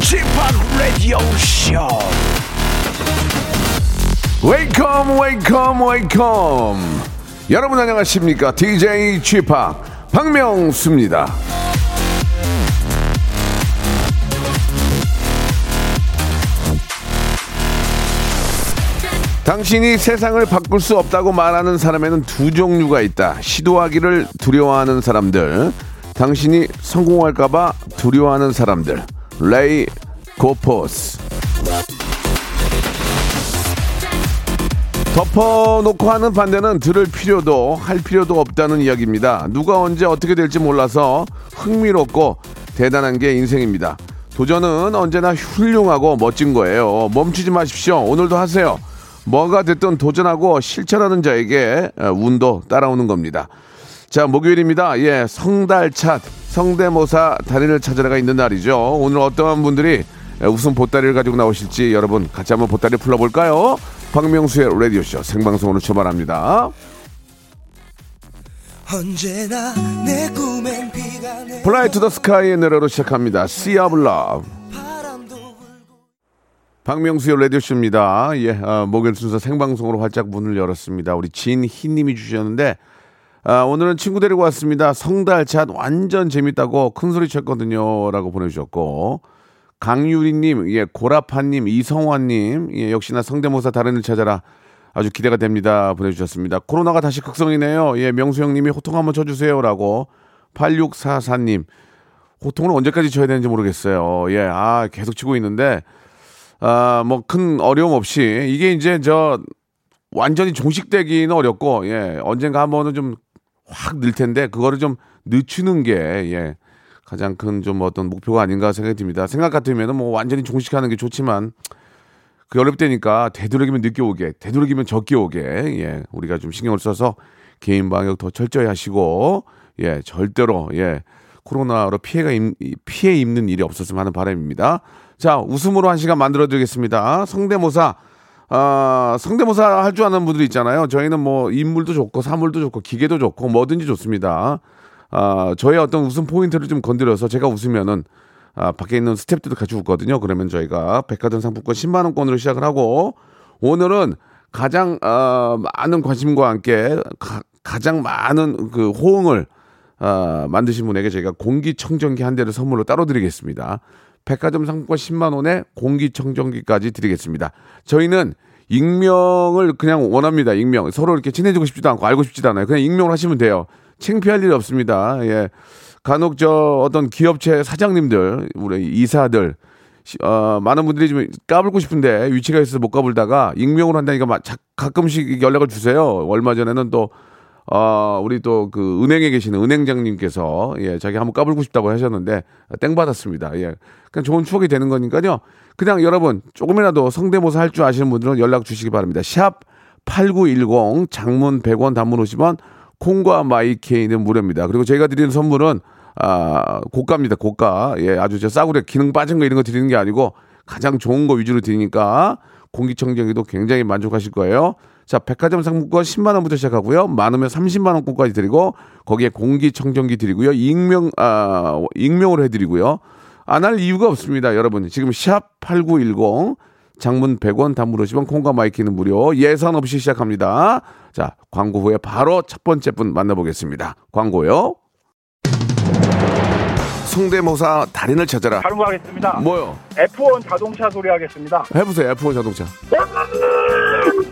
p Radio Show. Welcome, welcome, welcome. 여러분 안녕하십니까? DJ p 박명수입니다. 당신이 세상을 바꿀 수 없다고 말하는 사람에는 두 종류가 있다. 시도하기를 두려워하는 사람들, 당신이 성공할까봐 두려워하는 사람들. 레이 고포스. 덮어놓고 하는 반대는 들을 필요도 할 필요도 없다는 이야기입니다. 누가 언제 어떻게 될지 몰라서 흥미롭고 대단한 게 인생입니다. 도전은 언제나 훌륭하고 멋진 거예요. 멈추지 마십시오. 오늘도 하세요. 뭐가 됐든 도전하고 실천하는 자에게 어, 운도 따라오는 겁니다. 자, 목요일입니다. 예, 성달찾, 성대모사 달인을 찾아라가 있는 날이죠. 오늘 어떠한 분들이 웃음 보따리를 가지고 나오실지 여러분 같이 한번 보따리 풀어볼까요? 박명수의 라디오쇼 생방송으로 출발합니다. 언제나 내 꿈엔 비가 네 플라이 투 더 스카이의 노래로 시작합니다. Sea of Love. 바람도 불고 박명수의 라디오쇼입니다. 예, 어, 목요일 순서 생방송으로 활짝 문을 열었습니다. 우리 진희님이 주셨는데, 아, 오늘은 친구 데리고 왔습니다. 성달찻 완전 재밌다고 큰 소리 쳤거든요. 라고 보내주셨고, 강유리님, 예, 고라파님, 이성환님, 예, 역시나 성대모사 다른 일 찾아라. 아주 기대가 됩니다. 보내주셨습니다. 코로나가 다시 극성이네요. 예, 명수 형님이 호통 한번 쳐주세요. 라고 8644님. 호통을 언제까지 쳐야 되는지 모르겠어요. 예, 아, 계속 치고 있는데, 아, 뭐 큰 어려움 없이 이게 이제 저 완전히 종식되기는 어렵고 예, 언젠가 한 번은 좀 확 늘 텐데 그거를 좀 늦추는 게 예, 가장 큰 좀 어떤 목표가 아닌가 생각이 듭니다. 생각 같으면 은 뭐 완전히 종식하는 게 좋지만 그 어렵다니까 되도록이면 늦게 오게, 되도록이면 적게 오게 예, 우리가 좀 신경을 써서 개인 방역 더 철저히 하시고 예, 절대로 예, 코로나로 피해가 입, 피해 입는 일이 없었으면 하는 바람입니다. 자, 웃음으로 한 시간 만들어 드리겠습니다. 성대모사 아, 성대모사 할 줄 아는 분들 있잖아요. 저희는 뭐 인물도 좋고 사물도 좋고 기계도 좋고 뭐든지 좋습니다. 아, 저의 어떤 웃음 포인트를 좀 건드려서 제가 웃으면은 아, 밖에 있는 스탭들도 같이 웃거든요. 그러면 저희가 백화점 상품권 10만 원권으로 시작을 하고 오늘은 가장 어, 많은 관심과 함께 가, 장 많은 그 호응을 어, 만드신 분에게 저희가 공기청정기 한 대를 선물로 따로 드리겠습니다. 백화점 상품권 10만 원에 공기청정기까지 드리겠습니다. 저희는 익명을 그냥 원합니다. 익명. 서로 이렇게 친해지고 싶지도 않고 알고 싶지도 않아요. 그냥 익명을 하시면 돼요. 창피할 일이 없습니다. 예. 간혹 저 어떤 기업체 사장님들, 우리 이사들, 시- 어, 많은 분들이 좀 까불고 싶은데 위치가 있어서 못 까불다가 익명으로 한다니까 마- 자- 가끔씩 연락을 주세요. 얼마 전에는 또 어, 우리 또 그 은행에 계시는 은행장님께서 예, 자기 한번 까불고 싶다고 하셨는데 땡 받았습니다. 예. 그냥 좋은 추억이 되는 거니까요. 그냥 여러분 조금이라도 성대모사 할 줄 아시는 분들은 연락 주시기 바랍니다. 샵 8910 장문 100원 단문 50원 콩과 마이케이는 무료입니다. 그리고 저희가 드리는 선물은 아, 고가입니다. 고가. 예, 아주 저 싸구려 기능 빠진 거 이런 거 드리는 게 아니고 가장 좋은 거 위주로 드리니까 공기청정기도 굉장히 만족하실 거예요. 자, 백화점 상품권 10만 원부터 시작하고요. 많으면 30만 원권까지 드리고 거기에 공기 청정기 드리고요. 익명 아, 익명으로 해 드리고요. 안 할 이유가 없습니다. 여러분. 지금 샵 8910 장문 100원 단문 50원 콩과 my K는 무료 예선 없이 시작합니다. 자, 광고 후에 바로 첫 번째 분 만나보겠습니다. 광고요. 성대모사 달인을 찾아라. 다른 거 하겠습니다. 뭐요? F1 자동차 소리 하겠습니다. 해보세요. F1 자동차.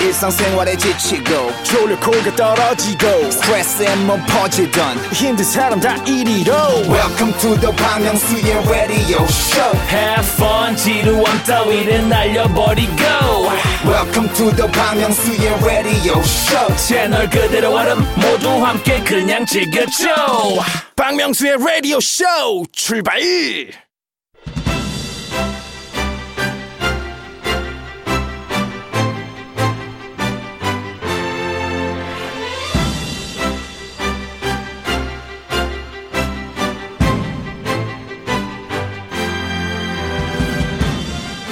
일상생활에 지치고, 졸려 코가 떨어지고, 스트레스에 몸 퍼지던, 힘든 사람 다 이리로. welcome to the Bang Myung-soo's radio show Have fun 지루함 따위를 날려버리고 welcome to the Bang Myung-soo's radio show 채널 그대로 얼음 모두 함께 그냥 즐겨줘 박명수의 라디오 쇼 출발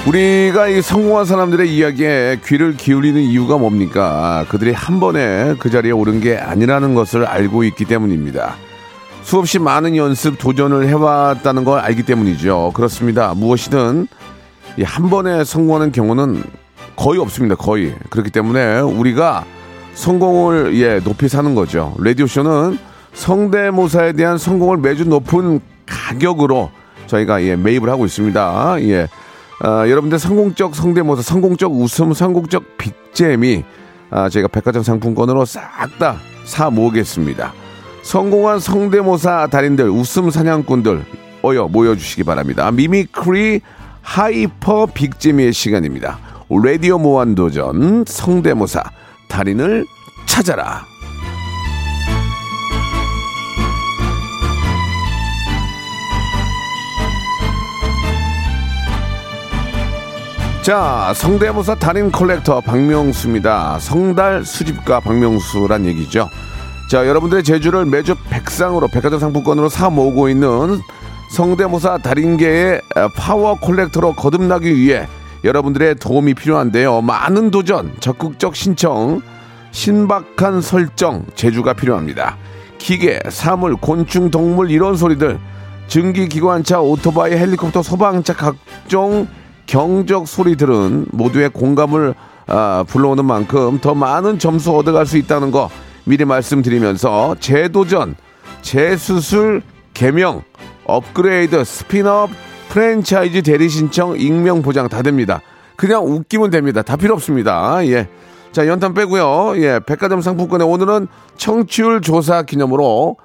우리가 이 성공한 사람들의 이야기에 귀를 기울이는 이유가 뭡니까? 그들이 한 번에 그 자리에 오른 게 아니라는 것을 알고 있기 때문입니다. 수없이 많은 연습, 도전을 해왔다는 걸 알기 때문이죠. 그렇습니다. 무엇이든 이한 번에 성공하는 경우는 거의 없습니다. 거의. 그렇기 때문에 우리가 성공을 예, 높이 사는 거죠. 라디오쇼는 성대모사에 대한 성공을 매주 높은 가격으로 저희가 예, 매입을 하고 있습니다. 예. 아, 여러분들 성공적 성대모사, 성공적 웃음, 성공적 빅잼이 아, 저희가 백화점 상품권으로 싹 다 사 모으겠습니다. 성공한 성대모사 달인들, 웃음 사냥꾼들 어여 모여주시기 바랍니다. mimicry hyper 빅잼의 시간입니다. 라디오 무한도전 성대모사 달인을 찾아라. 자, 성대모사 달인 컬렉터 박명수입니다. 성달 수집가 박명수란 얘기죠. 자, 여러분들의 재주를 매주 백상으로 백화점 상품권으로 사 모으고 있는 성대모사 달인계의 파워 콜렉터로 거듭나기 위해 여러분들의 도움이 필요한데요. 많은 도전, 적극적 신청, 신박한 설정, 재주가 필요합니다. 기계, 사물, 곤충, 동물 이런 소리들, 증기기관차, 오토바이, 헬리콥터, 소방차 각종 경적 소리들은 모두의 공감을 아, 불러오는 만큼 더 많은 점수 얻어갈 수 있다는 거 미리 말씀드리면서 재도전, 재수술, 개명, 업그레이드, 스피너업, 프랜차이즈 대리 신청, 익명 보장 다 됩니다. 그냥 웃기면 됩니다. 다 필요 없습니다. 예. 자, 연탄 빼고요. 예. 백화점 상품권에 오늘은 청취율 조사 기념으로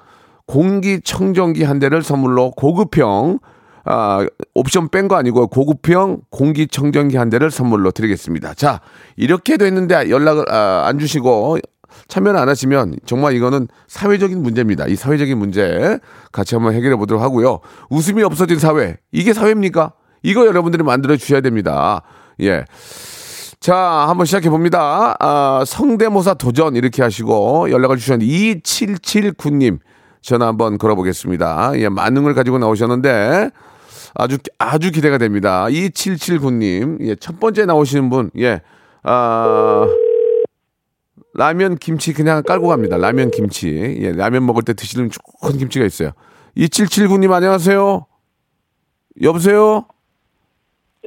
공기청정기 한 대를 선물로 고급형 아, 옵션 뺀 거 아니고 고급형 공기청정기 한 대를 선물로 드리겠습니다. 자, 이렇게 됐는데 연락을 아, 안 주시고 참여를 안 하시면 정말 이거는 사회적인 문제입니다. 이 사회적인 문제 같이 한번 해결해 보도록 하고요. 웃음이 없어진 사회. 이게 사회입니까? 이거 여러분들이 만들어 주셔야 됩니다. 예. 자, 한번 시작해 봅니다. 아, 성대모사 도전 이렇게 하시고 연락을 주셨는데 2779님 전화 한번 걸어보겠습니다. 예, 만능을 가지고 나오셨는데 아주 아주 기대가 됩니다. 2779님. 예, 첫 번째 나오시는 분. 예. 아 라면 김치 그냥 깔고 갑니다. 라면 김치. 예, 라면 먹을 때 드시는 좋은 김치가 있어요. 2779님 안녕하세요. 여보세요?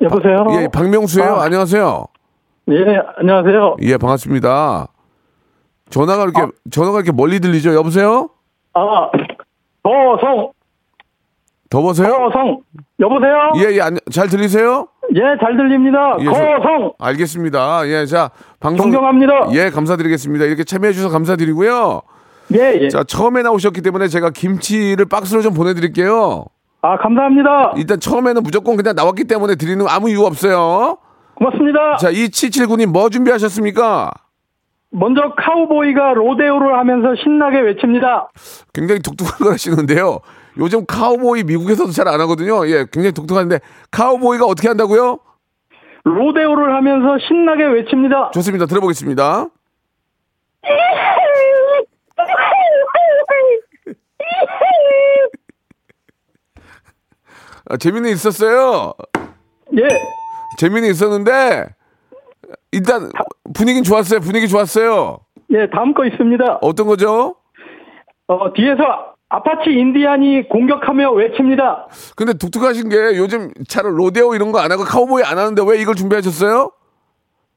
여보세요? 예, 박명수예요. 아. 안녕하세요. 예, 안녕하세요. 예, 반갑습니다. 전화가 이렇게 전화가 이렇게 멀리 들리죠? 여보세요? 아, 거성, 더보세요? 거성. 여보세요? 예, 예, 안- 잘 들리세요? 예, 잘 들립니다. 예, 저- 거성, 알겠습니다. 예, 자, 방송 존경합니다. 예, 감사드리겠습니다. 이렇게 참여해 주셔서 감사드리고요. 예, 예. 자, 처음에 나오셨기 때문에 제가 김치를 박스로 좀 보내드릴게요. 아, 감사합니다. 일단 처음에는 무조건 그냥 나왔기 때문에 드리는 아무 이유 없어요. 고맙습니다. 자, 2779님 뭐 준비하셨습니까? 먼저 카우보이가 로데오를 하면서 신나게 외칩니다. 굉장히 독특한 걸 하시는데요. 요즘 카우보이 미국에서도 잘 안 하거든요. 예, 굉장히 독특한데 카우보이가 어떻게 한다고요? 로데오를 하면서 신나게 외칩니다. 좋습니다. 들어보겠습니다. 아, 재미는 있었어요. 예, 재미는 있었는데 일단 분위기는 좋았어요. 분위기 좋았어요. 예, 다음 거 있습니다. 어떤 거죠? 어, 뒤에서 아파치 인디안이 공격하며 외칩니다. 근데 독특하신 게 요즘 잘 로데오 이런 거 안 하고 카우보이 안 하는데 왜 이걸 준비하셨어요?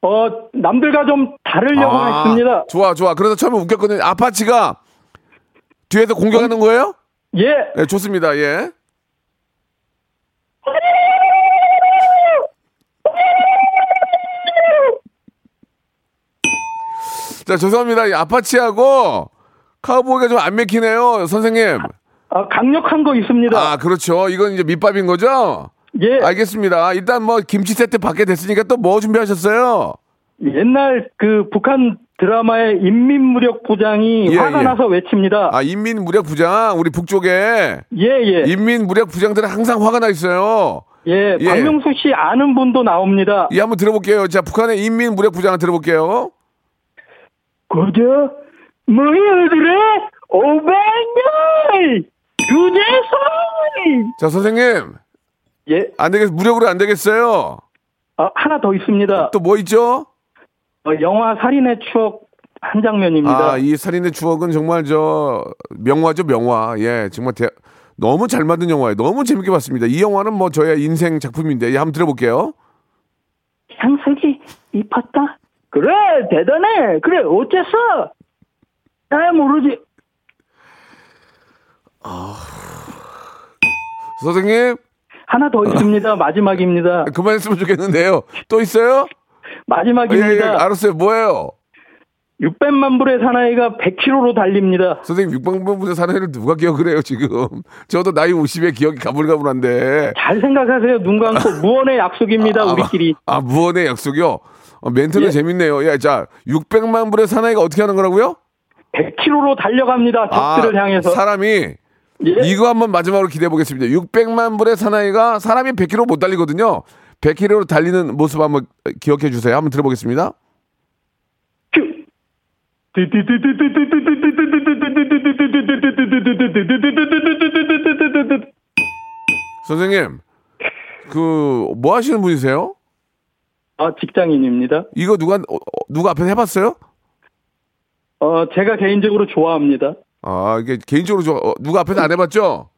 어, 남들과 좀 다르려고 아, 했습니다. 좋아, 좋아. 그래서 처음에 웃겼거든요. 아파치가 뒤에서 공격하는 거예요? 예, 네, 좋습니다. 예. 자, 죄송합니다. 이 아파치하고 카우보이가 좀 안 맥히네요, 선생님. 아, 강력한 거 있습니다. 아, 그렇죠. 이건 이제 밑밥인 거죠? 예, 알겠습니다. 일단 뭐 김치 세트 받게 됐으니까 또 뭐 준비하셨어요? 옛날 그 북한 드라마의 인민무력부장이 예, 화가 예. 나서 외칩니다. 아, 인민무력부장, 우리 북쪽에 예, 예. 인민무력부장들은 항상 화가 나 있어요. 예, 예. 박명수 씨 아는 분도 나옵니다. 예, 한번 들어볼게요. 자, 북한의 인민무력부장 들어볼게요. 그저 너희들의 500년 유재선 자, 선생님. 예, 안 되겠, 무력으로 안 되겠어요. 아, 하나 더 있습니다. 또 뭐 있죠? 어, 영화 살인의 추억 한 장면입니다. 아, 이 살인의 추억은 정말 저 명화죠, 명화. 예, 정말 대, 너무 잘 만든 영화예요. 너무 재밌게 봤습니다. 이 영화는 뭐 저의 인생 작품인데, 예, 한번 들어볼게요. 향수기 입었다. 그래 대단해. 그래 어째서? 나 모르지. 선생님, 하나 더 있습니다. 마지막입니다. 그만했으면 좋겠는데요. 또 있어요? 예, 예, 마지막입니다. 알았어요. 뭐예요? 600만 불의 사나이가 100km로 달립니다. 선생님, 600분의 사나이를 누가 기억을 해요, 지금? 저도 나이 50에 기억이 가물가물한데. 잘 생각하세요. 눈 감고 무언의 약속입니다. 아, 우리끼리. 아, 무언의 약속이요? 어, 멘트는 예. 재밌네요. 야, 자, 600만 불의 사나이가 어떻게 하는 거라고요? 100km로 달려갑니다. 적들을 향해서. 아, 사람이 예. 이거 한번 마지막으로 기대해 보겠습니다. 600만 불의 사나이가 사람이 100km 못 달리거든요. 100km로 달리는 모습 한번 기억해 주세요. 한번 들어보겠습니다. 큐. 선생님, 그 뭐 하시는 분이세요? 아, 직장인입니다. 이거 누가 누가 앞에서 해봤어요? 어, 제가 개인적으로 좋아합니다. 아 이게 개인적으로 저 어, 누가 앞에서 안 해봤죠?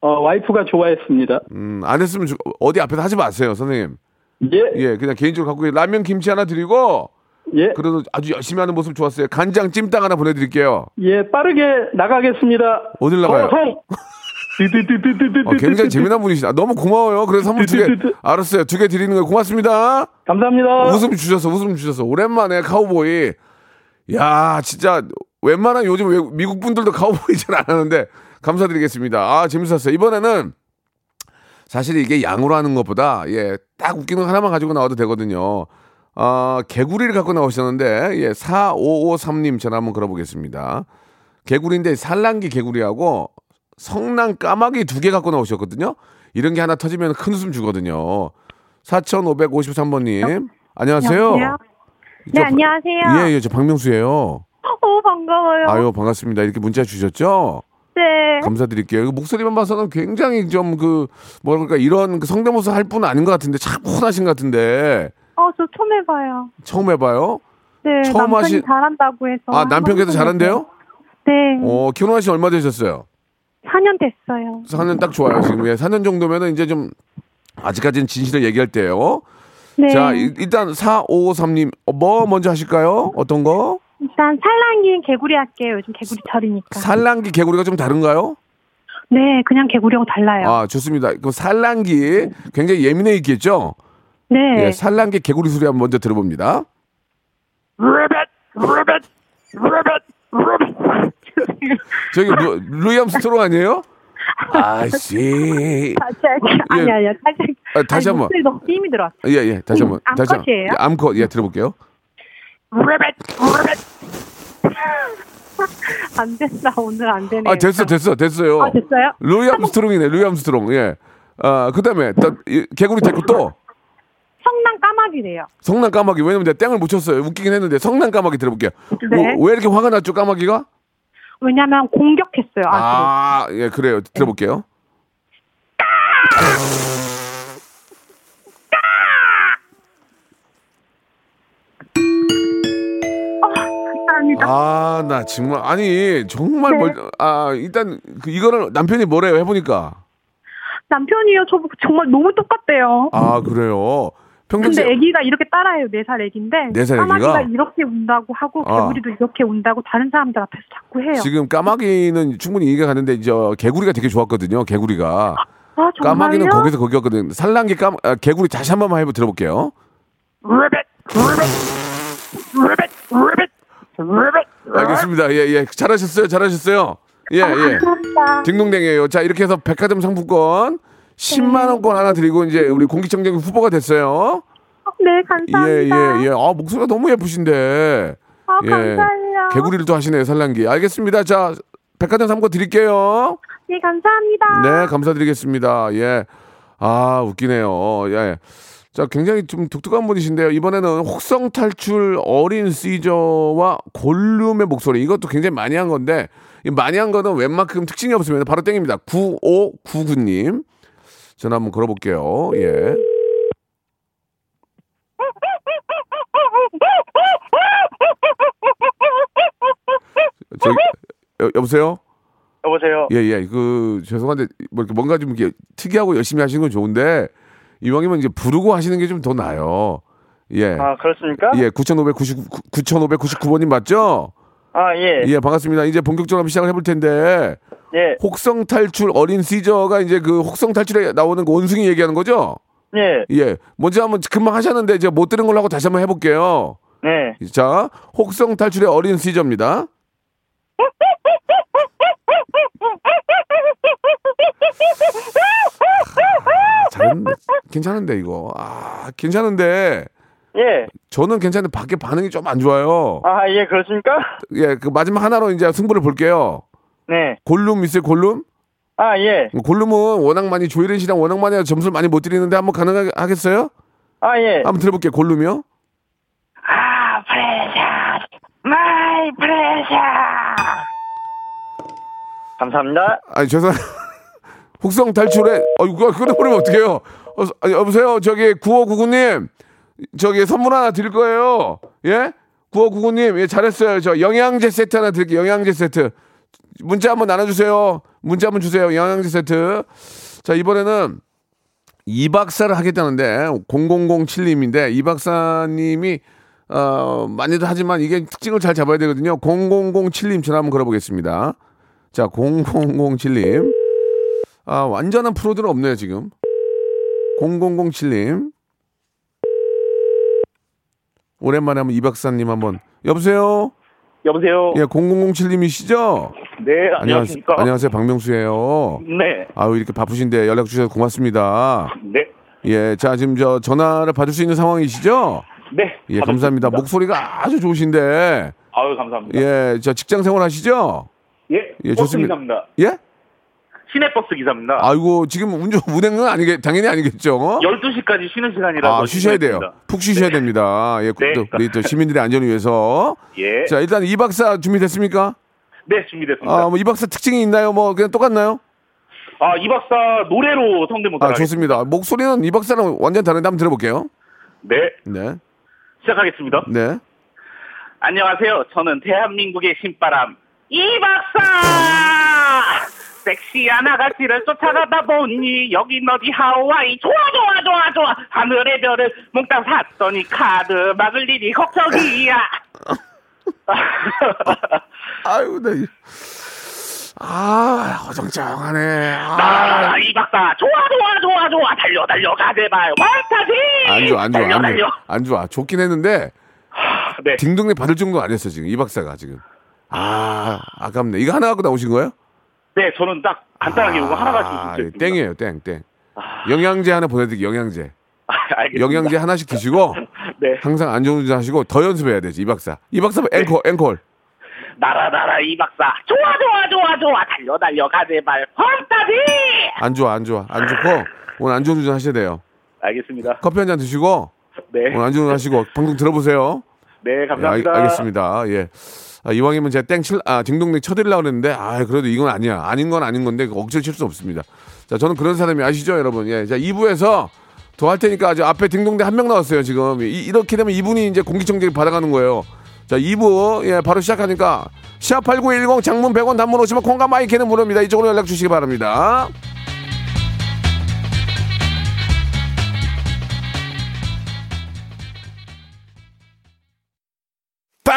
어, 와이프가 좋아했습니다. 음, 안 했으면 저- 어디 앞에서 하지 마세요, 선생님. 예, 예, 그냥 개인적으로 갖고 라면 김치 하나 드리고 예, 그래도 아주 열심히 하는 모습 좋았어요. 간장 찜닭 하나 보내드릴게요. 예, 빠르게 나가겠습니다. 어딜 나가요? 성 어, 굉장히 재미난 분이시다. 너무 고마워요. 그래서 선물 두 개, 알았어요. 두 개 드리는 거 고맙습니다. 감사합니다. 웃음 주셔서, 웃음 주셔서. 오랜만에 카우보이. 야, 진짜, 웬만한 요즘 외국- 미국 분들도 카우보이 잘 안 하는데, 감사드리겠습니다. 아, 재밌었어요. 이번에는, 사실 이게 양으로 하는 것보다, 예, 딱 웃기는 거 하나만 가지고 나와도 되거든요. 아, 개구리를 갖고 나오셨는데, 예, 4553님 전화 한번 걸어보겠습니다. 개구리인데, 살랑기 개구리하고, 성난 까마귀 두 개 갖고 나오셨거든요. 이런 게 하나 터지면 큰 웃음 주거든요. 4553번님. 안녕하세요. 여보세요? 네, 저- 안녕하세요. 예, 예, 저 박명수예요. 오, 반가워요. 아유, 반갑습니다. 이렇게 문자 주셨죠? 네. 감사드릴게요. 목소리만 봐서는 굉장히 좀 그, 뭐랄까, 이런 그 성대모사 할 분은 아닌 것 같은데, 혼하신 것 같은데, 어, 저 처음 해봐요. 처음 해봐요? 네, 처음 남편이 하시- 잘한다고 해서. 아, 남편께서 잘한대요? 네, 어, 결혼하신 지 얼마 되셨어요? 4년 됐어요. 4년 딱 좋아요, 지금. 예, 4년 정도면은 이제 좀, 아직까지는 진실을 얘기할 때요. 네. 자, 이- 일단 4553님, 어, 뭐 먼저 하실까요? 어떤 거? 일단 산란기 개구리 할게요. 요즘 개구리철이니까. 산란기 개구리가 좀 다른가요? 네, 그냥 개구리하고 달라요. 아, 좋습니다. 그 산란기 굉장히 예민해 있겠죠? 네. 예, 산란기 개구리 소리 한번 먼저 들어봅니다. 저기 루, 루이 암스트롱 아니에요? 아씨. 다시 할게요. 아니, 예. 아니요. 다시 할게요. 아, 다시 아니, 한번. 목소리 너무 힘이 들어왔어. 예, 예. 다시 한 번. 음, 다시 암컷이에요? 예, 암컷. 예, 들어볼게요. 안 된다. 오늘 안 되네요. 아, 됐어, 됐어, 됐어요. 아, 됐어요? 루이 암스트롱이네, 루이 암스트롱. 예. 아, 그 다음에, 개구리 됐고 또, 성난 까마귀래요. 성난 까마귀. 왜냐면 내가 땡을 못 쳤어요. 웃기긴 했는데, 성난 까마귀 들어볼게요. 네. 왜, 왜 이렇게 화가 났죠, 까마귀가? 왜냐면 공격했어요. 아, 예, 그래요. 들어볼게요. 감사합니다. 아, 나 정말 아니 정말 네. 멀, 아 일단 그 이거는 남편이 뭐래요 해보니까 남편이요. 저 정말 너무 똑같대요. 아 그래요. 평상시에 근데 아기가 이렇게 따라해요. 네살 아기인데 네살 까마귀가 아기가? 이렇게 운다고 하고 아. 개구리도 이렇게 운다고 다른 사람들 앞에서 자꾸 해요. 지금 까마귀는 충분히 이해가 가는데 이제 개구리가 되게 좋았거든요. 개구리가 아 정말요? 까마귀는 거기서 거기였거든. 산란기 까 아, 개구리 다시 한 번만 해보 들어볼게요. 알겠습니다. 예, 예. 잘하셨어요. 잘하셨어요. 예, 아, 예. 딩동댕이에요. 자, 이렇게 해서 백화점 상품권 10만 원권 하나 드리고 이제 우리 공기청정 후보가 됐어요. 네 예, 감사합니다. 예, 예. 아, 목소리가 너무 예쁘신데. 아 예. 감사해요. 개구리를 또 하시네요, 산란기. 알겠습니다. 자, 백화점 상품권 드릴게요. 네 감사합니다. 네, 감사드리겠습니다. 예. 아, 웃기네요. 예. 자, 굉장히 좀 독특한 분이신데요. 이번에는 혹성 탈출 어린 시저와 골룸의 목소리. 이것도 굉장히 많이 한 건데, 이 많이 한 거는 웬만큼 특징이 없으면 바로 땡입니다. 9599님. 전화 한번 걸어볼게요. 예. 저, 여, 여보세요? 여보세요. 예, 예. 그, 죄송한데, 뭐 이렇게 뭔가 좀 이렇게 특이하고 열심히 하시는 건 좋은데, 이왕이면 이제 부르고 하시는 게 좀 더 나아요. 예. 아 그렇습니까? 예, 9,599, 9,599번님 맞죠? 아 예. 예, 반갑습니다. 이제 본격적으로 한번 시작을 해볼 텐데, 예. 혹성 탈출 어린 시저가 이제 그 혹성 탈출에 나오는 그 원숭이 얘기하는 거죠? 예. 예. 먼저 한번 금방 하셨는데, 이제 못 들은 걸로 하고 다시 한번 해볼게요. 네. 자, 혹성 탈출의 어린 시저입니다. 잘했네. 괜찮은데 이거. 아, 괜찮은데 예. 저는 괜찮은데 밖에 반응이 좀 안 좋아요. 아 예 그렇습니까? 예, 그 마지막 하나로 이제 승부를 볼게요. 네. 골룸 있어요, 골룸? 아 예. 골룸은 워낙 많이 조혜련 씨랑 워낙 많이 점수를 많이 못 드리는데 한번 가능하겠어요? 아 예. 한번 들어볼게요, 골룸이요. 아 precious. My precious. 감사합니다. 아니 죄송 혹성 탈출에 어 이거 끊어버리면 어떡해요 어, 아니, 여보세요 저기 9599님 저기 선물 하나 드릴 거예요 예 9599님 예 잘했어요 저 영양제 세트 하나 드릴게요 영양제 세트 문자 한번 나눠주세요 문자 한번 주세요 영양제 세트 자 이번에는 이 박사를 하겠다는데 0007님인데 이 박사님이 어 많이들 하지만 이게 특징을 잘 잡아야 되거든요 0007님 전화 한번 걸어보겠습니다 자, 0007님. 아, 완전한 프로들은 없네요, 지금. 0007님. 오랜만에 한번 이 박사님 한번. 여보세요? 여보세요. 예, 0007님이시죠? 네 안녕하십니까? 안녕하세요, 박명수예요. 네. 아유, 이렇게 바쁘신데 연락 주셔서 고맙습니다. 네. 예, 자, 지금 저 전화를 받을 수 있는 상황이시죠? 네. 예, 감사합니다. 목소리가 아주 좋으신데. 아유 감사합니다. 예, 저 직장 생활 하시죠? 예. 예, 좋습니다. 예? 시내버스 기사입니다. 아이고, 지금 운전, 운행은 아니겠, 당연히 아니겠죠? 12시까지 쉬는 시간이라서 아, 쉬셔야 돼요. 푹 쉬셔야 됩니다. 예, 네. 또, 우리 또 시민들의 안전을 위해서. 예. 자, 일단 이 박사 준비됐습니까? 네 준비됐습니다. 아, 뭐 이 박사 특징이 있나요? 뭐 그냥 똑같나요? 아, 이 박사 노래로 성대모사. 아, 좋습니다. 목소리는 이 박사랑 완전 다른데 한번 들어볼게요. 네, 네. 시작하겠습니다. 네. 안녕하세요. 저는 대한민국의 신바람 이 박사. 섹시한 아가씨를 쫓아가다 보니 여긴 어디 하와이 좋아 좋아 좋아 좋아 하늘의 별을 몽땅 샀더니 카드 막을 일이 걱정이야. 아유, 나 이- 아, 어정쩡하네. 아, 아, 이 박사 좋아 좋아 좋아 좋아 달려 달려 가제발 와타지. 안 좋아, 안 좋아, 달려 안 달려. 좋아. 안 좋아. 좋긴 했는데 네. 딩동댕 받을 정도 아니었어 지금 이 박사가 지금. 아, 아깝네. 이거 하나 갖고 나오신 거예요? 네, 저는 딱 간단하게 이거 하나 가지고 아, 준비했습니다. 땡이에요, 땡, 땡. 영양제 하나 보내드릴게요, 영양제. 아, 알겠습니다. 영양제 하나씩 드시고 네. 항상 안전운전 하시고 더 연습해야 되지 이 박사. 이 박사 앵콜 앵콜. 나라 나라 이 박사 좋아 좋아 좋아 좋아 달려 달려 가제발 황따지 안 좋아 안 좋아 안 좋고 오늘 안전운전 하셔야 돼요. 알겠습니다 커피 한 잔 드시고 네 오늘 안전운전 하시고 방송 들어보세요. 네 예, 알, 감사합니다 알겠습니다. 예. 아, 이왕이면 제가 땡 칠 아 딩동댕 쳐드리려고 그랬는데 아 그래도 이건 아니야 아닌 건 아닌 건데 억지로 칠 수 없습니다. 자 저는 그런 사람이 아시죠 여러분. 예. 자 2부에서 더 할 테니까 아주 앞에 딩동댕 한 명 나왔어요 지금 이, 이렇게 되면 이분이 이제 공기청정기 받아가는 거예요. 자 2부 예 바로 시작하니까 샵8910 장문 100원 단문 오시면 콩과 마이크는 무료입니다. 이쪽으로 연락 주시기 바랍니다.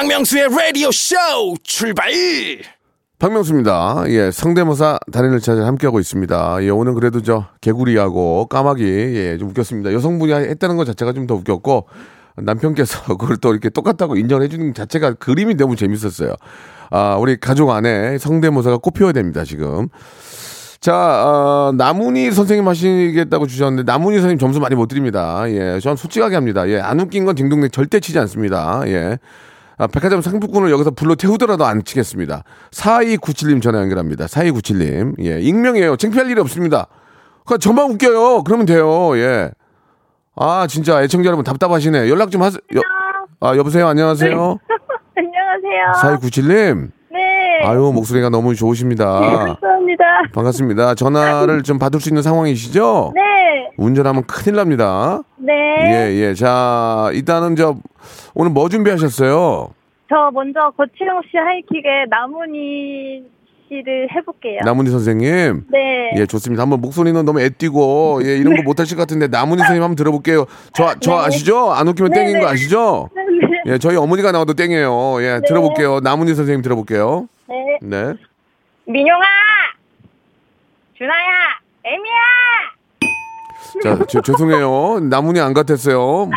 박명수의 라디오 쇼 출발 박명수입니다. 예, 성대모사 달인을 찾아 함께하고 있습니다. 예, 오늘 그래도 저 개구리하고 까마귀 예, 좀 웃겼습니다. 여성분이 했다는 것 자체가 좀 더 웃겼고 남편께서 그걸 또 이렇게 똑같다고 인정해 주는 것 자체가 그림이 너무 재밌었어요. 아, 우리 가족 안에 성대모사가 꼽혀야 됩니다, 지금. 자, 어, 나문희 선생님 하시겠다고 주셨는데, 나문희 선생님 점수 많이 못 드립니다. 예, 전 솔직하게 합니다. 예, 안 웃긴 건 딩동댕 절대 치지 않습니다. 예. 아, 백화점 상품권을 여기서 불러 태우더라도 안 치겠습니다. 4297님 전화 연결합니다. 4297님. 예, 익명이에요. 창피할 일이 없습니다. 그 저만 웃겨요. 그러면 돼요. 예. 아, 진짜 애청자 여러분 답답하시네. 연락 좀 하세요. 여, 아, 여보세요. 안녕하세요. 안녕하세요. 4297님. 네. 아유, 목소리가 너무 좋으십니다. 감사합니다. 반갑습니다. 전화를 좀 받을 수 있는 상황이시죠? 네. 운전하면 큰일 납니다. 네. 예, 예. 자, 일단은 저, 오늘 뭐 준비하셨어요? 저 먼저 거치영 씨 하이킥에 나문희 씨를 해볼게요. 나문희 선생님. 네. 예, 좋습니다. 한번 목소리는 너무 애띠고, 예, 이런 거 못하실 것 같은데, 나문희 선생님 한번 들어볼게요. 저, 저 네. 아시죠? 안 웃기면 네, 땡인 네. 거 아시죠? 네. 예, 저희 어머니가 나와도 땡이에요. 예, 들어볼게요. 나문희 선생님 들어볼게요. 네. 네. 민용아! 준아야! 애미야! 자, 저, 죄송해요. 나문희 안 같았어요.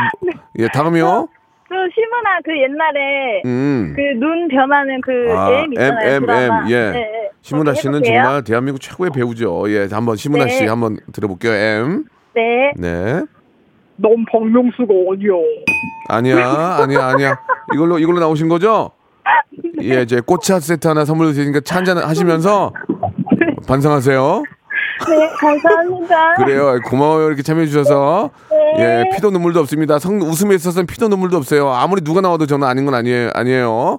예, 다음이요. 그 시문아 그 옛날에 음. 그눈 변하는 그 아, M 있잖아요. M, M, 드라마. M, 예. 네, 네. 심은하 거기 씨는 해볼게요. 정말 대한민국 최고의 배우죠. 예, 자, 한번 심은하 네. 씨 한번 들어볼게요. M. 네. 네. 넌 박명수가 아니야. 아니야, 아니야, 아니야. 이걸로 이걸로 나오신 거죠? 예, 이제 꽃차 세트 하나 선물로 드리니까 차 한잔 하시면서 반성하세요. 네, 감사합니다. 그래요. 고마워요. 이렇게 참여해 주셔서. 네. 예, 피도 눈물도 없습니다. 성 웃음에 있어서는 피도 눈물도 없어요. 아무리 누가 나와도 저는 아닌 건 아니에요. 아니에요.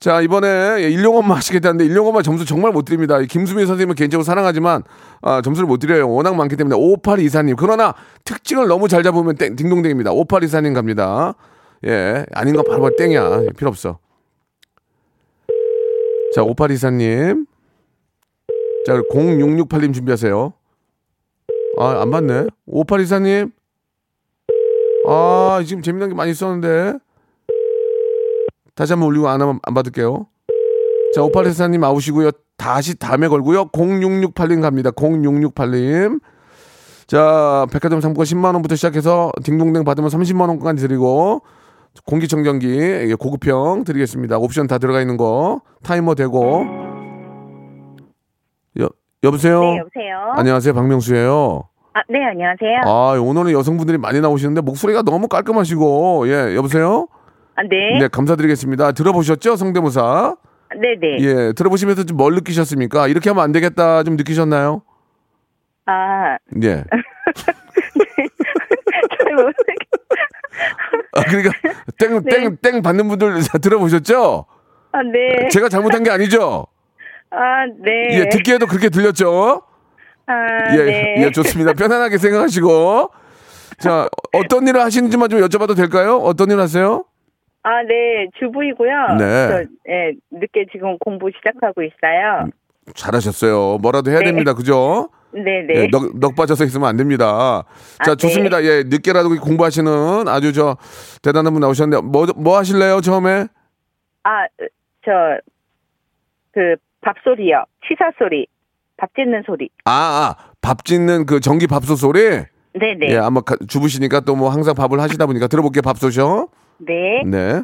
자, 이번에 예, 일용엄마 하시겠다는데 일용엄마 점수 정말 못 드립니다. 이 김수민 선생님은 개인적으로 사랑하지만 아, 점수를 못 드려요. 워낙 많기 때문에 5824님. 그러나 특징을 너무 잘 잡으면 땡, 딩동댕입니다. 5824님 갑니다. 예, 아닌 거 바로 땡이야. 예, 필요 없어. 자, 5824님. 자, 0668님 준비하세요. 아, 안 받네. 5824님. 아, 지금 재미난 게 많이 있었는데. 다시 한번 올리고 안 하면 안 받을게요. 자, 5824님 아우시고요. 다시 다음에 걸고요. 0668님 갑니다. 0668님. 자, 백화점 상품권 10만원부터 시작해서 딩동댕 받으면 30만원까지 드리고, 공기청정기, 고급형 드리겠습니다. 옵션 다 들어가 있는 거. 타이머 되고. 여, 여보세요? 네, 여보세요. 안녕하세요. 박명수예요. 아, 네, 안녕하세요. 아, 오늘은 여성분들이 많이 나오시는데 목소리가 너무 깔끔하시고, 예, 여보세요? 아, 네. 네, 감사드리겠습니다. 들어보셨죠? 성대모사. 네, 네. 예, 들어보시면서 좀 뭘 느끼셨습니까? 이렇게 하면 안 되겠다 좀 느끼셨나요? 아, 예. 아, 그러니까 땡, 땡, 땡 받는 분들 다 들어보셨죠? 아, 네. 제가 잘못한 게 아니죠? 아, 네. 예, 듣기에도 그렇게 들렸죠? 아, 예, 네. 예, 좋습니다. 편안하게 생각하시고. 자, 어떤 일을 하시는지만 좀 여쭤봐도 될까요? 어떤 일 하세요? 아, 네. 주부이고요. 네. 저, 예, 늦게 지금 공부 시작하고 있어요. 잘하셨어요. 뭐라도 해야 네. 됩니다. 그죠? 네, 예, 네. 넉, 넉 빠져서 있으면 안 됩니다. 자, 아, 네. 좋습니다. 예, 늦게라도 공부하시는 아주 저 대단한 분 나오셨는데, 뭐, 뭐 하실래요, 처음에? 아, 저, 그, 밥소리요. 취사소리. 밥 짓는 소리. 아, 아, 밥 짓는 그 전기 밥솥 소리? 네네. 예, 아마 가- 주부시니까 또 뭐 항상 밥을 하시다 보니까 들어볼게요, 밥솥이요. 네. 네.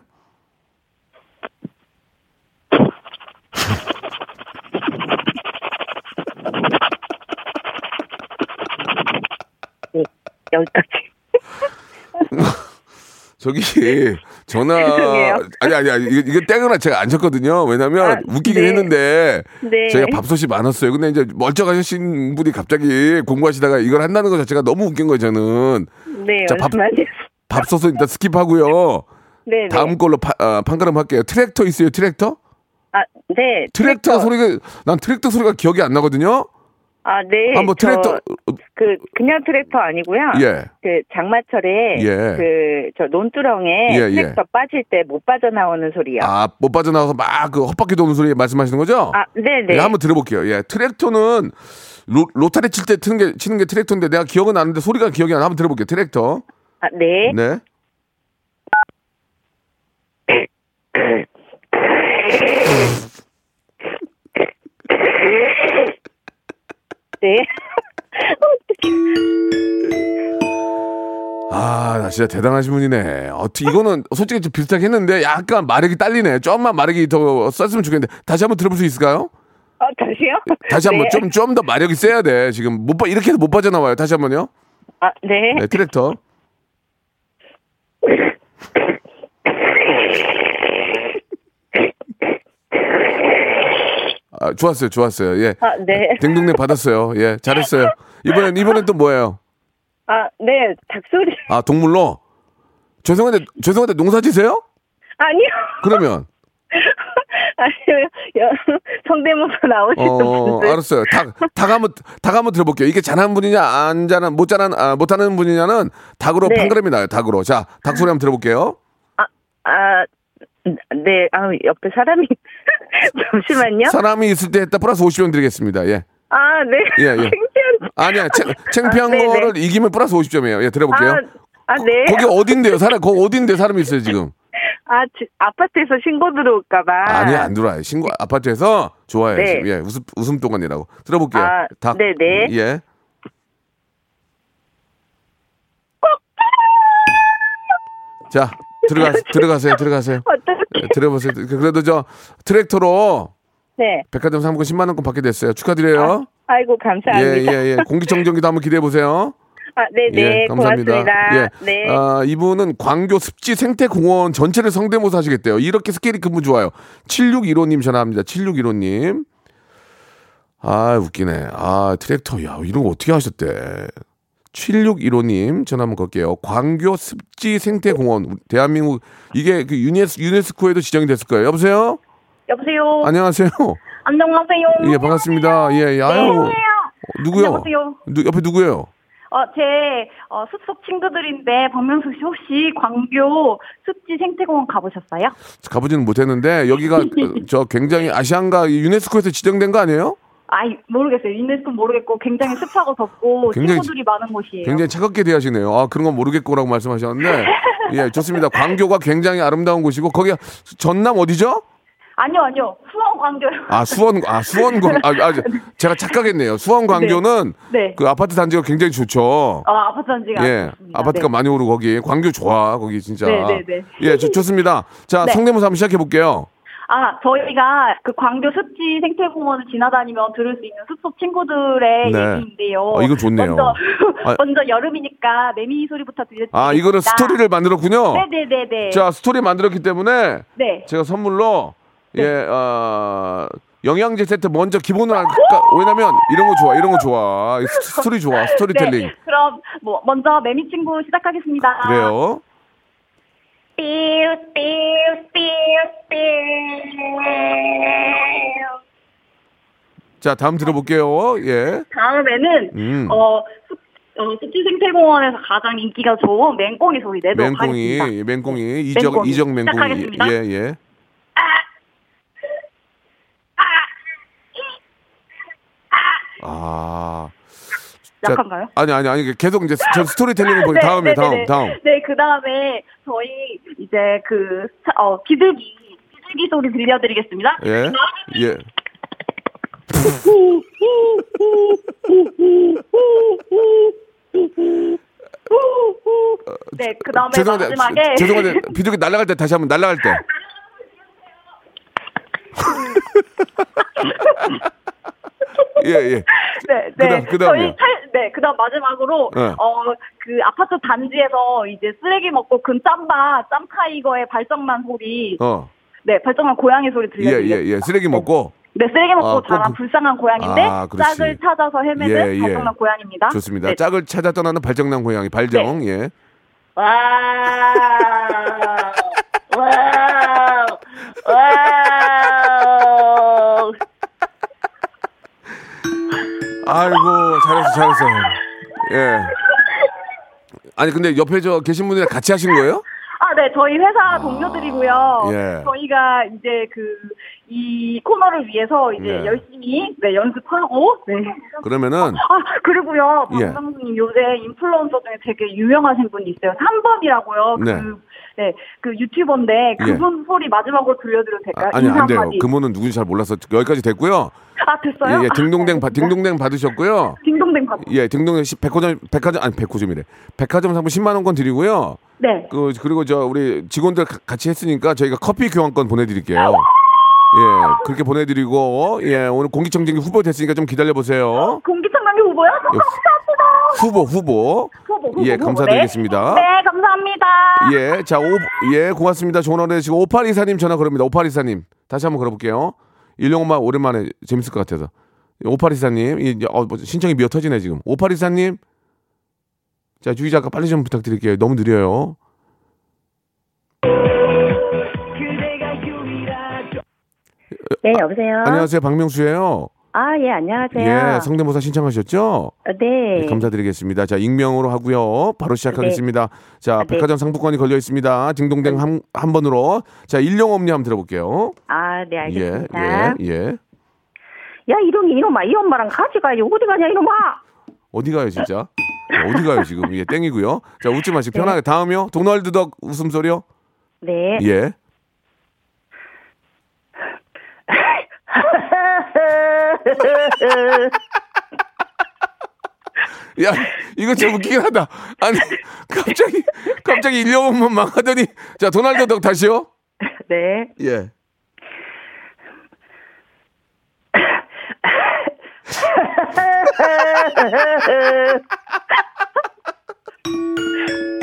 여기까지. 저기 전화. 아니 아니 아니 이거, 이거 땡을 제가 안 쳤거든요. 왜냐면 아, 웃기긴 네. 했는데 네. 제가 밥솥이 많았어요. 근데 이제 멀쩡하신 분이 갑자기 공부하시다가 이걸 한다는 것 자체가 너무 웃긴 거예요. 저는 네, 자, 밥-. 밥솥은 일단 skip하고요. 네, 네. 다음 걸로 파, 아, 판가름 할게요. 트랙터 있어요. 트랙터? 아, 네. 트랙터 소리가 난 트랙터 소리가 기억이 안 나거든요. 아, 네. 한번 저 트랙터 그 그냥 트랙터 아니고요. 예. 그 장마철에 예. 그저 논두렁에 예, 예. 트랙터 빠질 때 못 빠져나오는 소리요. 아, 못 빠져나와서 막 그 헛바퀴 도는 소리 말씀하시는 거죠? 아, 네, 네. 예, 한번 들어볼게요. 예, 트랙터는 로, 로타리 칠때 트는 게 치는 게 트랙터인데 내가 기억은 나는데 소리가 기억이 안 나. 한번 들어볼게요. 트랙터. 아, 네. 네. 네. 아, 나 진짜 대단하신 분이네. 어떻게 이거는 솔직히 좀 비슷하게 했는데 약간 마력이 딸리네. 좀만 마력이 더 썼으면 좋겠는데 다시 한번 들어볼 수 있을까요? 어, 다시요? 다시 한번 네. 좀좀 더 마력이 세야 돼. 지금 못 빠, 이렇게 해서 못 빠져나와요. 다시 한번요. 아, 네. 네, 트랙터. 아, 좋았어요, 좋았어요. 예. 아, 네. 댕동네 받았어요. 예, 잘했어요. 이번엔 이번엔 또 뭐예요? 아, 네. 닭소리. 아, 동물로. 죄송한데 죄송한데 농사 지세요? 아니요. 그러면 아니요. 여- 성대모사 나오시는 어, 분들. 알았어요. 닭, 닭 한번, 닭 한번 들어볼게요. 이게 잘하는 분이냐, 안 잘하는, 못 잘하는, 아, 못하는 분이냐는 닭으로 네. 판가름이 나요, 닭으로. 자, 닭 소리 한번 들어볼게요. 아, 네. 아, 옆에 사람이. 잠시만요. 사람이 있을 때 했다 플러스 50원 드리겠습니다. 예. 아, 네. 예, 예. 창피한. 아니야, 챙, 창피한 아, 네네. 거를 이기면 플러스 50점이에요. 예, 들어볼게요. 아, 아, 네. 거기 어딘데요? 사람, 거기 어딘데 사람이 있어요, 지금? 아, 지- 아파트에서 신고 들어올까봐. 아니, 안 들어와요. 신고, 아파트에서 좋아요. 네. 예, 웃음, 웃음 동안이라고. 들어볼게요. 아, 닭. 네네. 예. 자, 들어가, 들어가세요, 들어가세요. 어떡 해. 예, 들어보세요. 그래도 저 트랙터로 네. 백화점 상품권 10만 원권 받게 됐어요. 축하드려요. 아 이고, 예, 감사합니다. 예, 예. 공기청정기도 한번 기대해 보세요. 아, 네네. 예, 감사합니다. 고맙습니다. 예. 네. 아, 이분은 광교 습지 생태공원 전체를 성대모사 하시겠대요. 이렇게 스케일이 근무 좋아요. 7615님 전화합니다. 7615님. 아, 웃기네. 아, 트랙터. 야, 이런 거 어떻게 하셨대. 7615님 전화 한번 걸게요. 광교 습지 생태공원. 대한민국, 이게 그 유네스, 유네스코에도 지정이 됐을 거예요. 여보세요? 여보세요. 안녕하세요. 안녕하세요. 예, 반갑습니다. 예, 예. 아유. 어, 누구요? 안녕하세요. 누, 옆에 누구예요? 어, 제 어, 숲속 친구들인데 박명수 씨 혹시 광교 습지 생태공원 가보셨어요? 가보지는 못했는데 여기가 그, 저 굉장히 아시안가 유네스코에서 지정된 거 아니에요? 아이 모르겠어요. 유네스코 모르겠고 굉장히 습하고 덥고 굉장히 친구들이 많은 곳이에요. 굉장히 차갑게 대하시네요. 아 그런 건 모르겠고라고 말씀하셨는데 예 좋습니다. 광교가 굉장히 아름다운 곳이고 거기 전남 어디죠? 아니요 아니요 수원 광교요. 아 수원 아 수원 광 아, 아 제가 착각했네요. 수원 광교는 네. 그 아파트 단지가 굉장히 좋죠. 어, 아파트 단지가 예, 아쉽습니다. 아파트가 네. 많이 오르고 거기 광교 좋아 거기 진짜. 네, 네, 네. 예, 좋, 좋습니다. 자 네. 성대모사 한번 시작해 볼게요. 아, 저희가 그 광교 습지 생태공원을 지나다니며 들을 수 있는 숲속 친구들의 네. 얘기인데요. 어, 이거 좋네요. 먼저, 아. 먼저 여름이니까 매미 소리부터 들려드리겠습니다. 아 이거는 스토리를 만들었군요. 네네네네. 자 스토리 만들었기 때문에 네. 제가 선물로 예, 어, 영양제 세트 먼저 기본으로 할까? 왜냐면 이런 거 좋아, 이런 거 좋아. 스토리 좋아, 스토리텔링. 네, 그럼 뭐 먼저 매미 친구 시작하겠습니다. 그래요. 삐우 삐우 삐우 삐우. 자, 다음 들어볼게요. 예. 다음에는 음. 어, 숲, 어 생태공원에서 가장 인기가 좋은 맹꽁이 소리 내도록 맹꽁이, 하겠습니다. 맹꽁이, 이적, 맹꽁이. 이적 맹꽁이. 시작하겠습니다. 예, 예. 아. 자, 약한가요? 아니, 아니, 아니. 계속 이제 저 스토리텔링을 보니 네, 다음에, 네, 다음, 네, 네. 다음. 네, 그 다음에 저희 이제 그, 차- 어, 비둘기, 비둘기 소리 들려드리겠습니다. 예, 예. 네, 그 다음에 죄송한데, 마지막에. 죄- 죄송한데, 비둘기 날아갈 때 다시 한번 날아갈 때. 예, 예. 네, 그다음, 네. 그다음이요. 저희 탈, 네, 그 다음 마지막으로, 네. 어, 그 아파트 단지에서 이제 쓰레기 먹고 근 짬바, 짬타이거의 발정난 소리, 어. 네, 발정난 고양이 소리 예, 들려드릴게요. 예, 예. 쓰레기 먹고. 네, 쓰레기 먹고 아, 꼭 자란 그- 불쌍한 고양인데, 아. 짝을 찾아서 헤매는 예, 예. 발정난 고양입니다. 좋습니다. 네. 짝을 찾아 떠나는 발정난 고양이, 발정. 예. 와, 와, 와. 아이고, 잘했어, 잘했어. 예. 아니, 근데 옆에 저 계신 분이랑 같이 하신 거예요? 아, 네, 저희 회사 동료들이고요. 예. 저희가 이제 그 이 코너를 위해서 이제 네. 열심히 네, 연습하고 네. 그러면은 아 그리고요 예. 박명수님 요새 인플루언서 중에 되게 유명하신 분이 있어요 삼범이라고요 네. 그, 네, 그 유튜버인데 예. 그분 소리 마지막으로 들려드려도 될까요? 아, 아니 안 돼요. 그분은 누군지 잘 몰라서 여기까지 됐고요. 아 됐어요? 예, 예, 딩동댕 아, 받 알겠습니다. 딩동댕 받으셨고요. 딩동댕 받 예, 딩동댕 시- 백화점 백화점 아니 백화점이래. 백화점 상품 10만 원권 드리고요. 네. 그 그리고 저 우리 직원들 가- 같이 했으니까 저희가 커피 교환권 보내드릴게요. 예, 그렇게 보내드리고 예 오늘 공기청정기 후보 됐으니까 좀 기다려 보세요. 공기청정기 후보요? 예, 후보 후보. 후보, 후보, 예, 후보. 감사드리겠습니다. 네, 네, 감사합니다. 예, 자, 오, 예, 고맙습니다. 좋은 하루 되시고, 5824님 전화 걸습니다 5824님. 다시 한번 걸어볼게요. 일용엄마 오랜만에 재밌을 것 같아서. 5824님, 이, 어, 뭐 신청이 미어 터지네, 지금. 5824님. 자, 주희 작가 빨리 좀 부탁드릴게요. 너무 느려요. 네, 여보세요. 안녕하세요, 박명수예요 아, 예, 안녕하세요. 예, 성대모사 신청하셨죠? 어, 네. 네, 감사드리겠습니다. 자, 익명으로 하고요. 바로 시작하겠습니다. 자, 네. 백화점 상품권이 걸려 있습니다. 딩동댕 한, 한 번으로. 자, 일용엄니 한번 들어볼게요. 아, 네, 예, 알겠습니다. 예, 예. 야, 이놈이, 이놈아, 이 엄마랑 같이 가야지. 어디 가냐, 이놈아? 어디 가요 진짜? 어디 가요 지금? 예, 땡이고요. 자 웃지 마시고 편하게 다음이요. 도널드 덕 웃음소리요? 네. 예. 야 이거 좀 웃기긴 하다. 아니 갑자기 갑자기 일용만 망하더니 자 도널드 덕 다시요. 네. 예.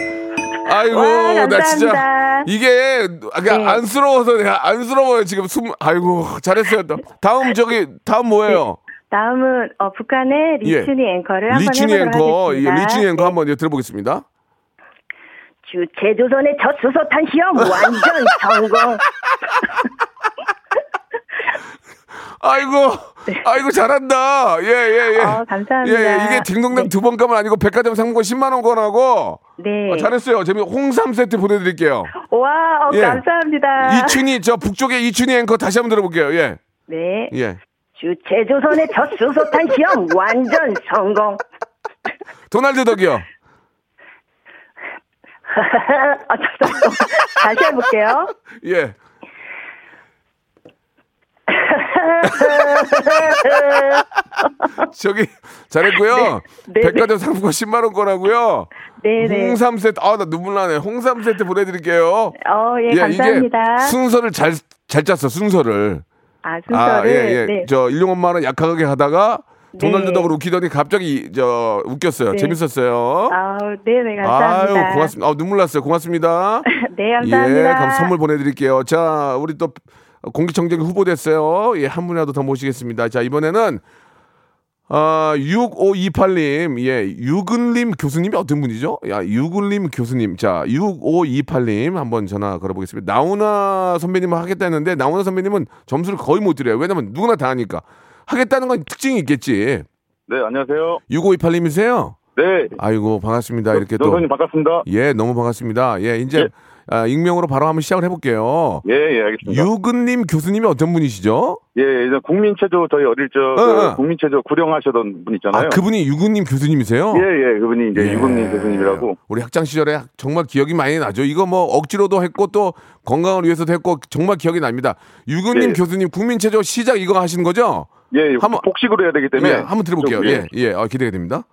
아이고 와, 나 진짜. 이게 아, 네. 안쓰러워서 내가 안쓰러워요 지금 숨 아이고 잘했어요 또. 다음 저기 다음 뭐예요? 다음은, 어, 북한의 예. 리춘이 앵커를 한번 리춘이 해보도록 앵커 예, 하겠습니다. 리춘이 앵커 네. 한번 예, 들어보겠습니다. 주, 제조선의 첫 수소탄 시험 완전 성공. 아이고 아이고 잘한다 예 예 예. 어, 감사합니다. 예, 예, 이게 딩동댕 네. 두번 가면 아니고 백화점 상품권 10만 원권하고 네. 어, 잘했어요. 재미 홍삼 세트 보내드릴게요. 와, 어, 예. 감사합니다. 이춘희 저 북쪽의 이춘희 앵커 다시 한번 들어볼게요. 예 네. 예. 주, 제조선의 첫 수소탄 시험 완전 성공. 도널드 덕이요. 아, 다시 해볼게요. 예. 저기 잘했고요. 네, 네. 백화점 상품권 10만 원권하고요. 네네. 홍삼 세트 아 나 눈물 나네. 홍삼 세트 보내드릴게요. 어, 예, 감사합니다. 이게 순서를 잘 잘 짰어 순서를. 아, 아, 순서를. 예, 예. 네. 저 일용 엄마는 약하게 하다가 도널드 네. 덕으로 웃기더니 갑자기 저 웃겼어요. 네. 재밌었어요. 아, 네 네, 감사합니다. 아유, 고맙습니다. 아, 눈물 났어요. 고맙습니다. 네, 감사합니다. 예, 그럼 선물 보내드릴게요. 자, 우리 또 공기청정기 후보 됐어요. 예, 한 분이라도 더 모시겠습니다. 자, 이번에는 아, 6528님, 예, 유근림 교수님이 어떤 분이죠? 야, 유근림 교수님. 자, 6528님 한번 전화 걸어보겠습니다. 나훈아 선배님은 하겠다 했는데, 나훈아 선배님은 점수를 거의 못 드려요. 왜냐면 누구나 다 하니까. 하겠다는 건 특징이 있겠지. 네, 안녕하세요. 6528님이세요? 네. 아이고, 반갑습니다. 이렇게 또. 노선님 반갑습니다. 예, 너무 반갑습니다. 예, 이제 예. 아, 익명으로 바로 한번 시작을 해볼게요. 예, 예, 알겠습니다. 유근님 교수님이 어떤 분이시죠? 예, 예전 국민체조 저희 어릴 적 어, 그 어. 국민체조 구령하셨던 분 있잖아요. 아, 그분이 유근님 교수님이세요? 예, 예, 그분이 이제 예. 유국민 교수님이라고. 우리 학창 시절에 정말 기억이 많이 나죠. 이거 뭐 억지로도 했고 또 건강을 위해서도 했고 정말 기억이 납니다. 유근님 예. 교수님 국민체조 시작 이거 하시는 거죠? 예, 한번- 복식으로 해야 되기 때문에. 예, 한번 들어볼게요. 좀, 예, 예, 아, 기대가 됩니다.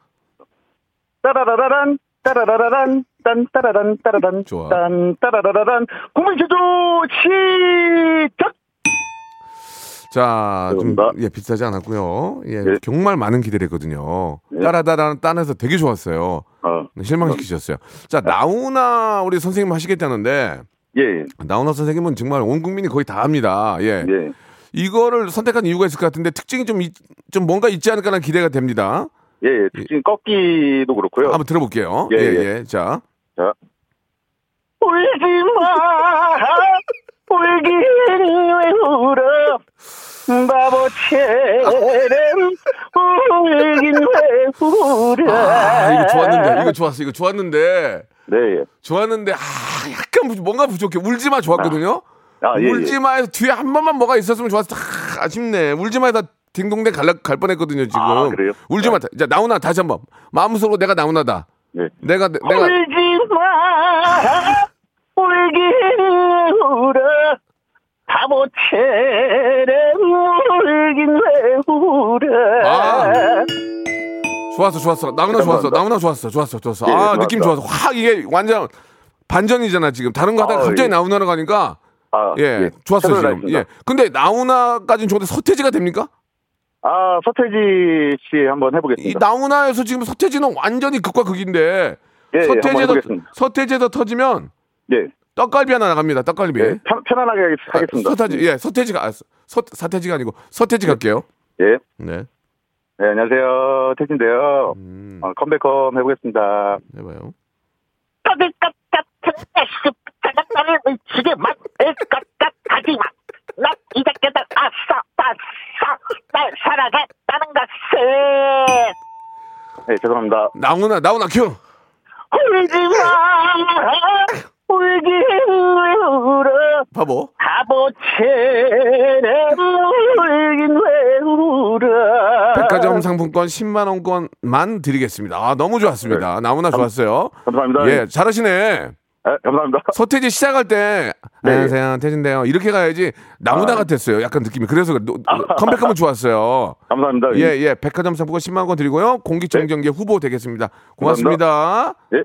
따라라라란, 따라라라란, 딴 따라란, 따라란, 좋아. 딴 따라라라란, 국민체조 시작! 자, 좀. 예, 비슷하지 않았고요. 예, 예. 정말 많은 기대를 했거든요. 예. 따라다라는 딴에서 되게 좋았어요. 어, 네, 실망시키셨어요. 자, 나훈아 우리 선생님 하시겠다는데 예, 나훈아 선생님은 정말 온 국민이 거의 다 합니다. 예. 예. 이거를 선택한 이유가 있을 것 같은데 특징이 좀, 있- 좀 뭔가 있지 않을까라는 기대가 됩니다. 예, 예. 지금 꺾기도 그렇고요. 한번 들어볼게요. 예, 예, 예. 예. 자. 자. 울지 마, 울긴 왜 울어, 바보처럼 울긴 왜 울어. 아, 이거 좋았는데. 이거 좋았어. 이거 좋았는데. 네, 예. 좋았는데, 아, 약간 부- 뭔가 부족해. 울지 마 좋았거든요. 아, 예, 예. 울지 마에서 뒤에 한 번만 뭐가 있었으면 좋았을 아, 아쉽네. 울지 마에서 딩동댕 갈, 갈 뻔했거든요 지금. 아, 그래요? 울지 마. 자 나훈아 다시 한번 마음속으로 내가 나훈아다. 네. 내가 내가 울지 마 울긴 울어 바보처럼 울긴 왜 울어 아. 좋았어 좋았어 나훈아 좋았어 나훈아 좋았어 좋았어 좋았어. 예, 아 고맙습니다. 느낌 좋았어. 확 이게 완전 반전이잖아 지금. 다른 거 하다가 아, 갑자기 예. 나훈아로 가니까 아, 예, 좋았어 최선을 지금. 예. 근데 나훈아까지는 좋은데 서태지가 됩니까? 아 서태지 씨 한번 이 해보겠습니다 나훈아에서 지금 서태지는 완전히 극과 극인데 예, 예, 한번 서태지에서. 서태지에서 터지면 예 떡갈비 하나 나갑니다. 떡갈비. 예, 편, 편안하게 하겠- 하겠습니다 아, 서태지 예 서태지가 아, 서 사태지가 아니고 서태지 갈게요. 예 네 네, 안녕하세요 태진인데요 음, 어, 컴백홈 해보겠습니다 해봐요. 나를 미치게 아싸 아싸 날 사랑했다는 것을 네 죄송합니다 나훈아 나훈아 큐. 울지 마 울긴 왜 울어 바보. 바보처럼 울긴 왜 울어 백화점 상품권 10만 원권만 드리겠습니다. 아 너무 좋았습니다. 나훈아 좋았어요. 감사합니다 예 잘하시네. 아, 감사합니다 서태지 시작할 때 네. 안녕하세요 태진데요 이렇게 가야지 나훈아 아. 같았어요. 약간 느낌이 그래서 노- 컴백하면 좋았어요. 감사합니다 예, 예. 백화점 상품권 10만 원 드리고요. 공기청정기 후보 되겠습니다. 고맙습니다. 예.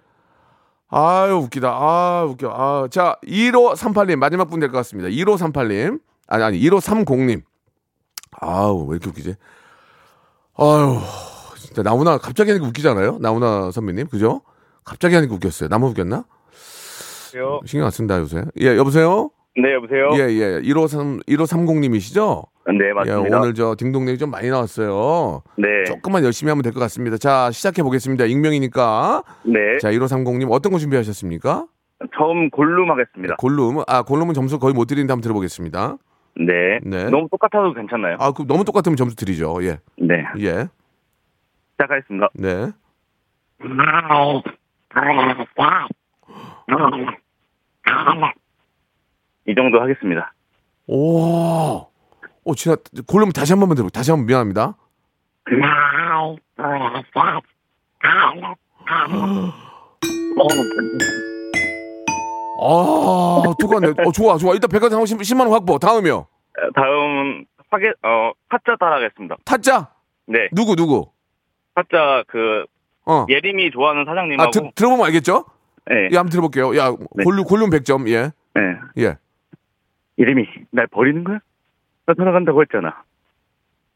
아유, 웃기다. 아, 웃겨. 아, 자, 1538님 마지막 분 될 것 같습니다. 1538님. 아니, 아니, 1530님. 아우, 왜 이렇게 웃기지? 아유, 진짜 나훈아 갑자기 하니까 웃기지 않아요? 나훈아 선배님. 그죠? 갑자기 하니까 웃겼어요. 나만 웃겼나? 신경 안 쓴다, 요새. 예, 여보세요? 네 여보세요 예, 예. 1530, 1530님이시죠? 네 예, 맞습니다 오늘 저 딩동댕이 좀 많이 나왔어요. 네 조금만 열심히 하면 될 것 같습니다. 자, 시작해 보겠습니다. 익명이니까. 네. 자, 1530님 어떤 거 준비하셨습니까? 처음 골룸 하겠습니다. 골룸. 아, 골룸은 점수 거의 못 드리는데 한번 들어보겠습니다. 네. 네. 너무 똑같아도 괜찮나요? 아, 그 너무 똑같으면 점수 드리죠. 예. 네. 예. 시작하겠습니다. 네. 이 정도 하겠습니다. 오. 오, 진짜 골룸 다시 한 번만 들어. 다시 한 번 미안합니다. 아, 똑같네. 어, 좋아, 좋아. 일단 백화점 10만 원 확보. 다음이요. 어, 다음 파게 어 타짜 따라하겠습니다. 타짜? 네. 누구 누구? 타짜 그 어. 예림이 좋아하는 사장님하고 아, 드, 들어보면 알겠죠? 네. 예, 한번 들어볼게요. 야, 네. 골룸, 골룸 100점. 예. 네. 예. 예림이 날 버리는 거야? 나 전화 간다고 했잖아.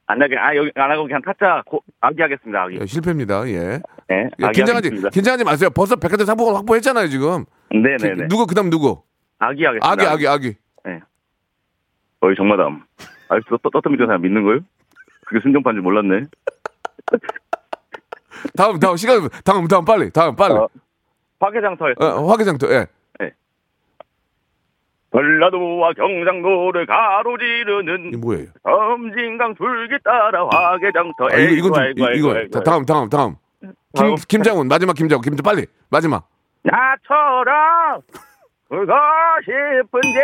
안 하게 아 여기 안 하고 그냥 타짜 고, 아기 하겠습니다. 아기. 예, 실패입니다. 예. 네. 예, 아기 긴장하지, 하겠습니다. 긴장하지 마세요. 벌써 백화점 상품권 확보했잖아요, 지금. 네네네. 누구, 그 다음 누구? 아기 하겠습니다. 아기, 아기, 아기. 어이 정마담. 아직도 떠- 떠떠미던 사람 믿는 거예요? 그게 순정파인 줄 몰랐네. 다음, 다음, 시간, 다음, 다음, 빨리. 다음, 빨리. 어, 화개장터에 어, 화개장터, 예. 전라도와 경상도를 가로지르는 이게 뭐예요? 섬진강 줄기 따라 화개장터 아, 이거, 이건 좀, 이거, 아이고, 다, 다음, 다음, 다음. 김. 김장훈, 마지막 김장훈, 김장, 빨리. 마지막. 나처럼 울고 싶은데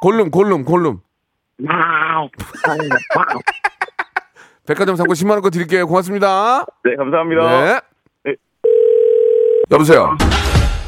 골룸, 골룸, 골룸. 백화점 상품 10만원 거 드릴게요. 고맙습니다. 네 감사합니다 네. 네. 여보세요.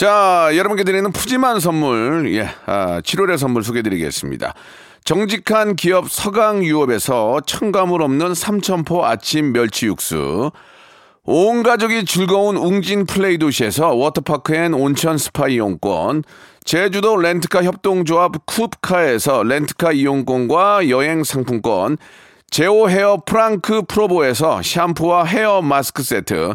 자, 여러분께 드리는 푸짐한 선물, 예, 아, 7월의 선물 소개해 드리겠습니다. 정직한 기업 서강유업에서 첨가물 없는 삼천포 아침 멸치 육수, 온 가족이 즐거운 웅진 플레이 도시에서 워터파크 and 온천 스파 이용권, 제주도 렌트카 협동조합 쿱카에서 렌트카 이용권과 여행 상품권, 제오 헤어 프랑크 프로보에서 샴푸와 헤어 마스크 세트,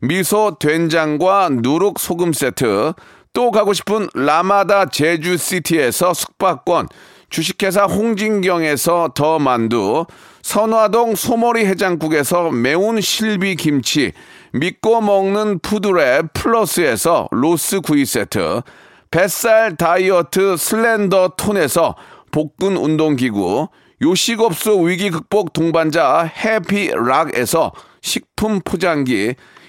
미소 된장과 누룩 소금 세트, 또 가고 싶은 라마다 제주시티에서 숙박권, 주식회사 홍진경에서 더 만두, 선화동 소머리 해장국에서 매운 실비 김치, 믿고 먹는 푸드랩 플러스에서 로스 구이 세트, 뱃살 다이어트 슬렌더 톤에서 복근 운동기구, 요식업소 위기 극복 동반자 해피락에서 식품 포장기,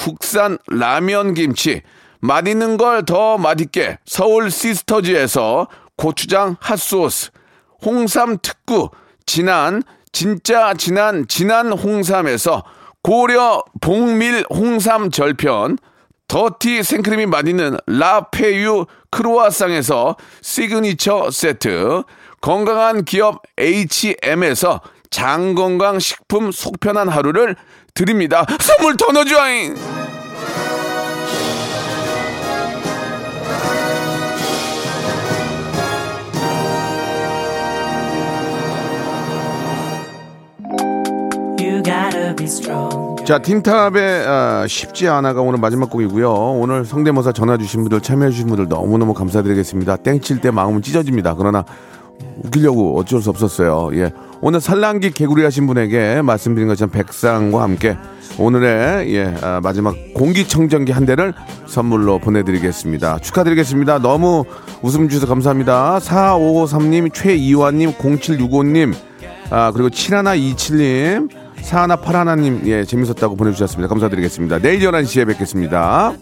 국산 라면 김치, 맛있는 걸 더 맛있게 서울 시스터즈에서 고추장 핫소스, 홍삼 특구, 진한, 진짜 진한, 진한 홍삼에서 고려 봉밀 홍삼 절편, 더티 생크림이 맛있는 라페유 크로아상에서 시그니처 세트, 건강한 기업 H&M에서 장건강 식품 속편한 하루를 드립니다. 선물 더 넣어줘잉! You gotta be strong. 자, 틴탑의 아, 쉽지 않아가 오늘 마지막 곡이고요. 오늘 성대모사 전화 주신 분들, 참여해 주신 분들 너무너무 감사드리겠습니다. 땡칠 때 마음은 찢어집니다. 그러나 웃기려고 어쩔 수 없었어요. 예. 오늘 산란기 개구리 하신 분에게 말씀드린 것처럼 백상과 함께 오늘의 예, 아, 마지막 공기청정기 한 대를 선물로 보내드리겠습니다. 축하드리겠습니다. 너무 웃음 주셔서 감사합니다. 4553님, 최이완님, 0765님, 아, 그리고 7127님, 4181님, 예, 재밌었다고 보내주셨습니다. 감사드리겠습니다. 내일 11시에 뵙겠습니다.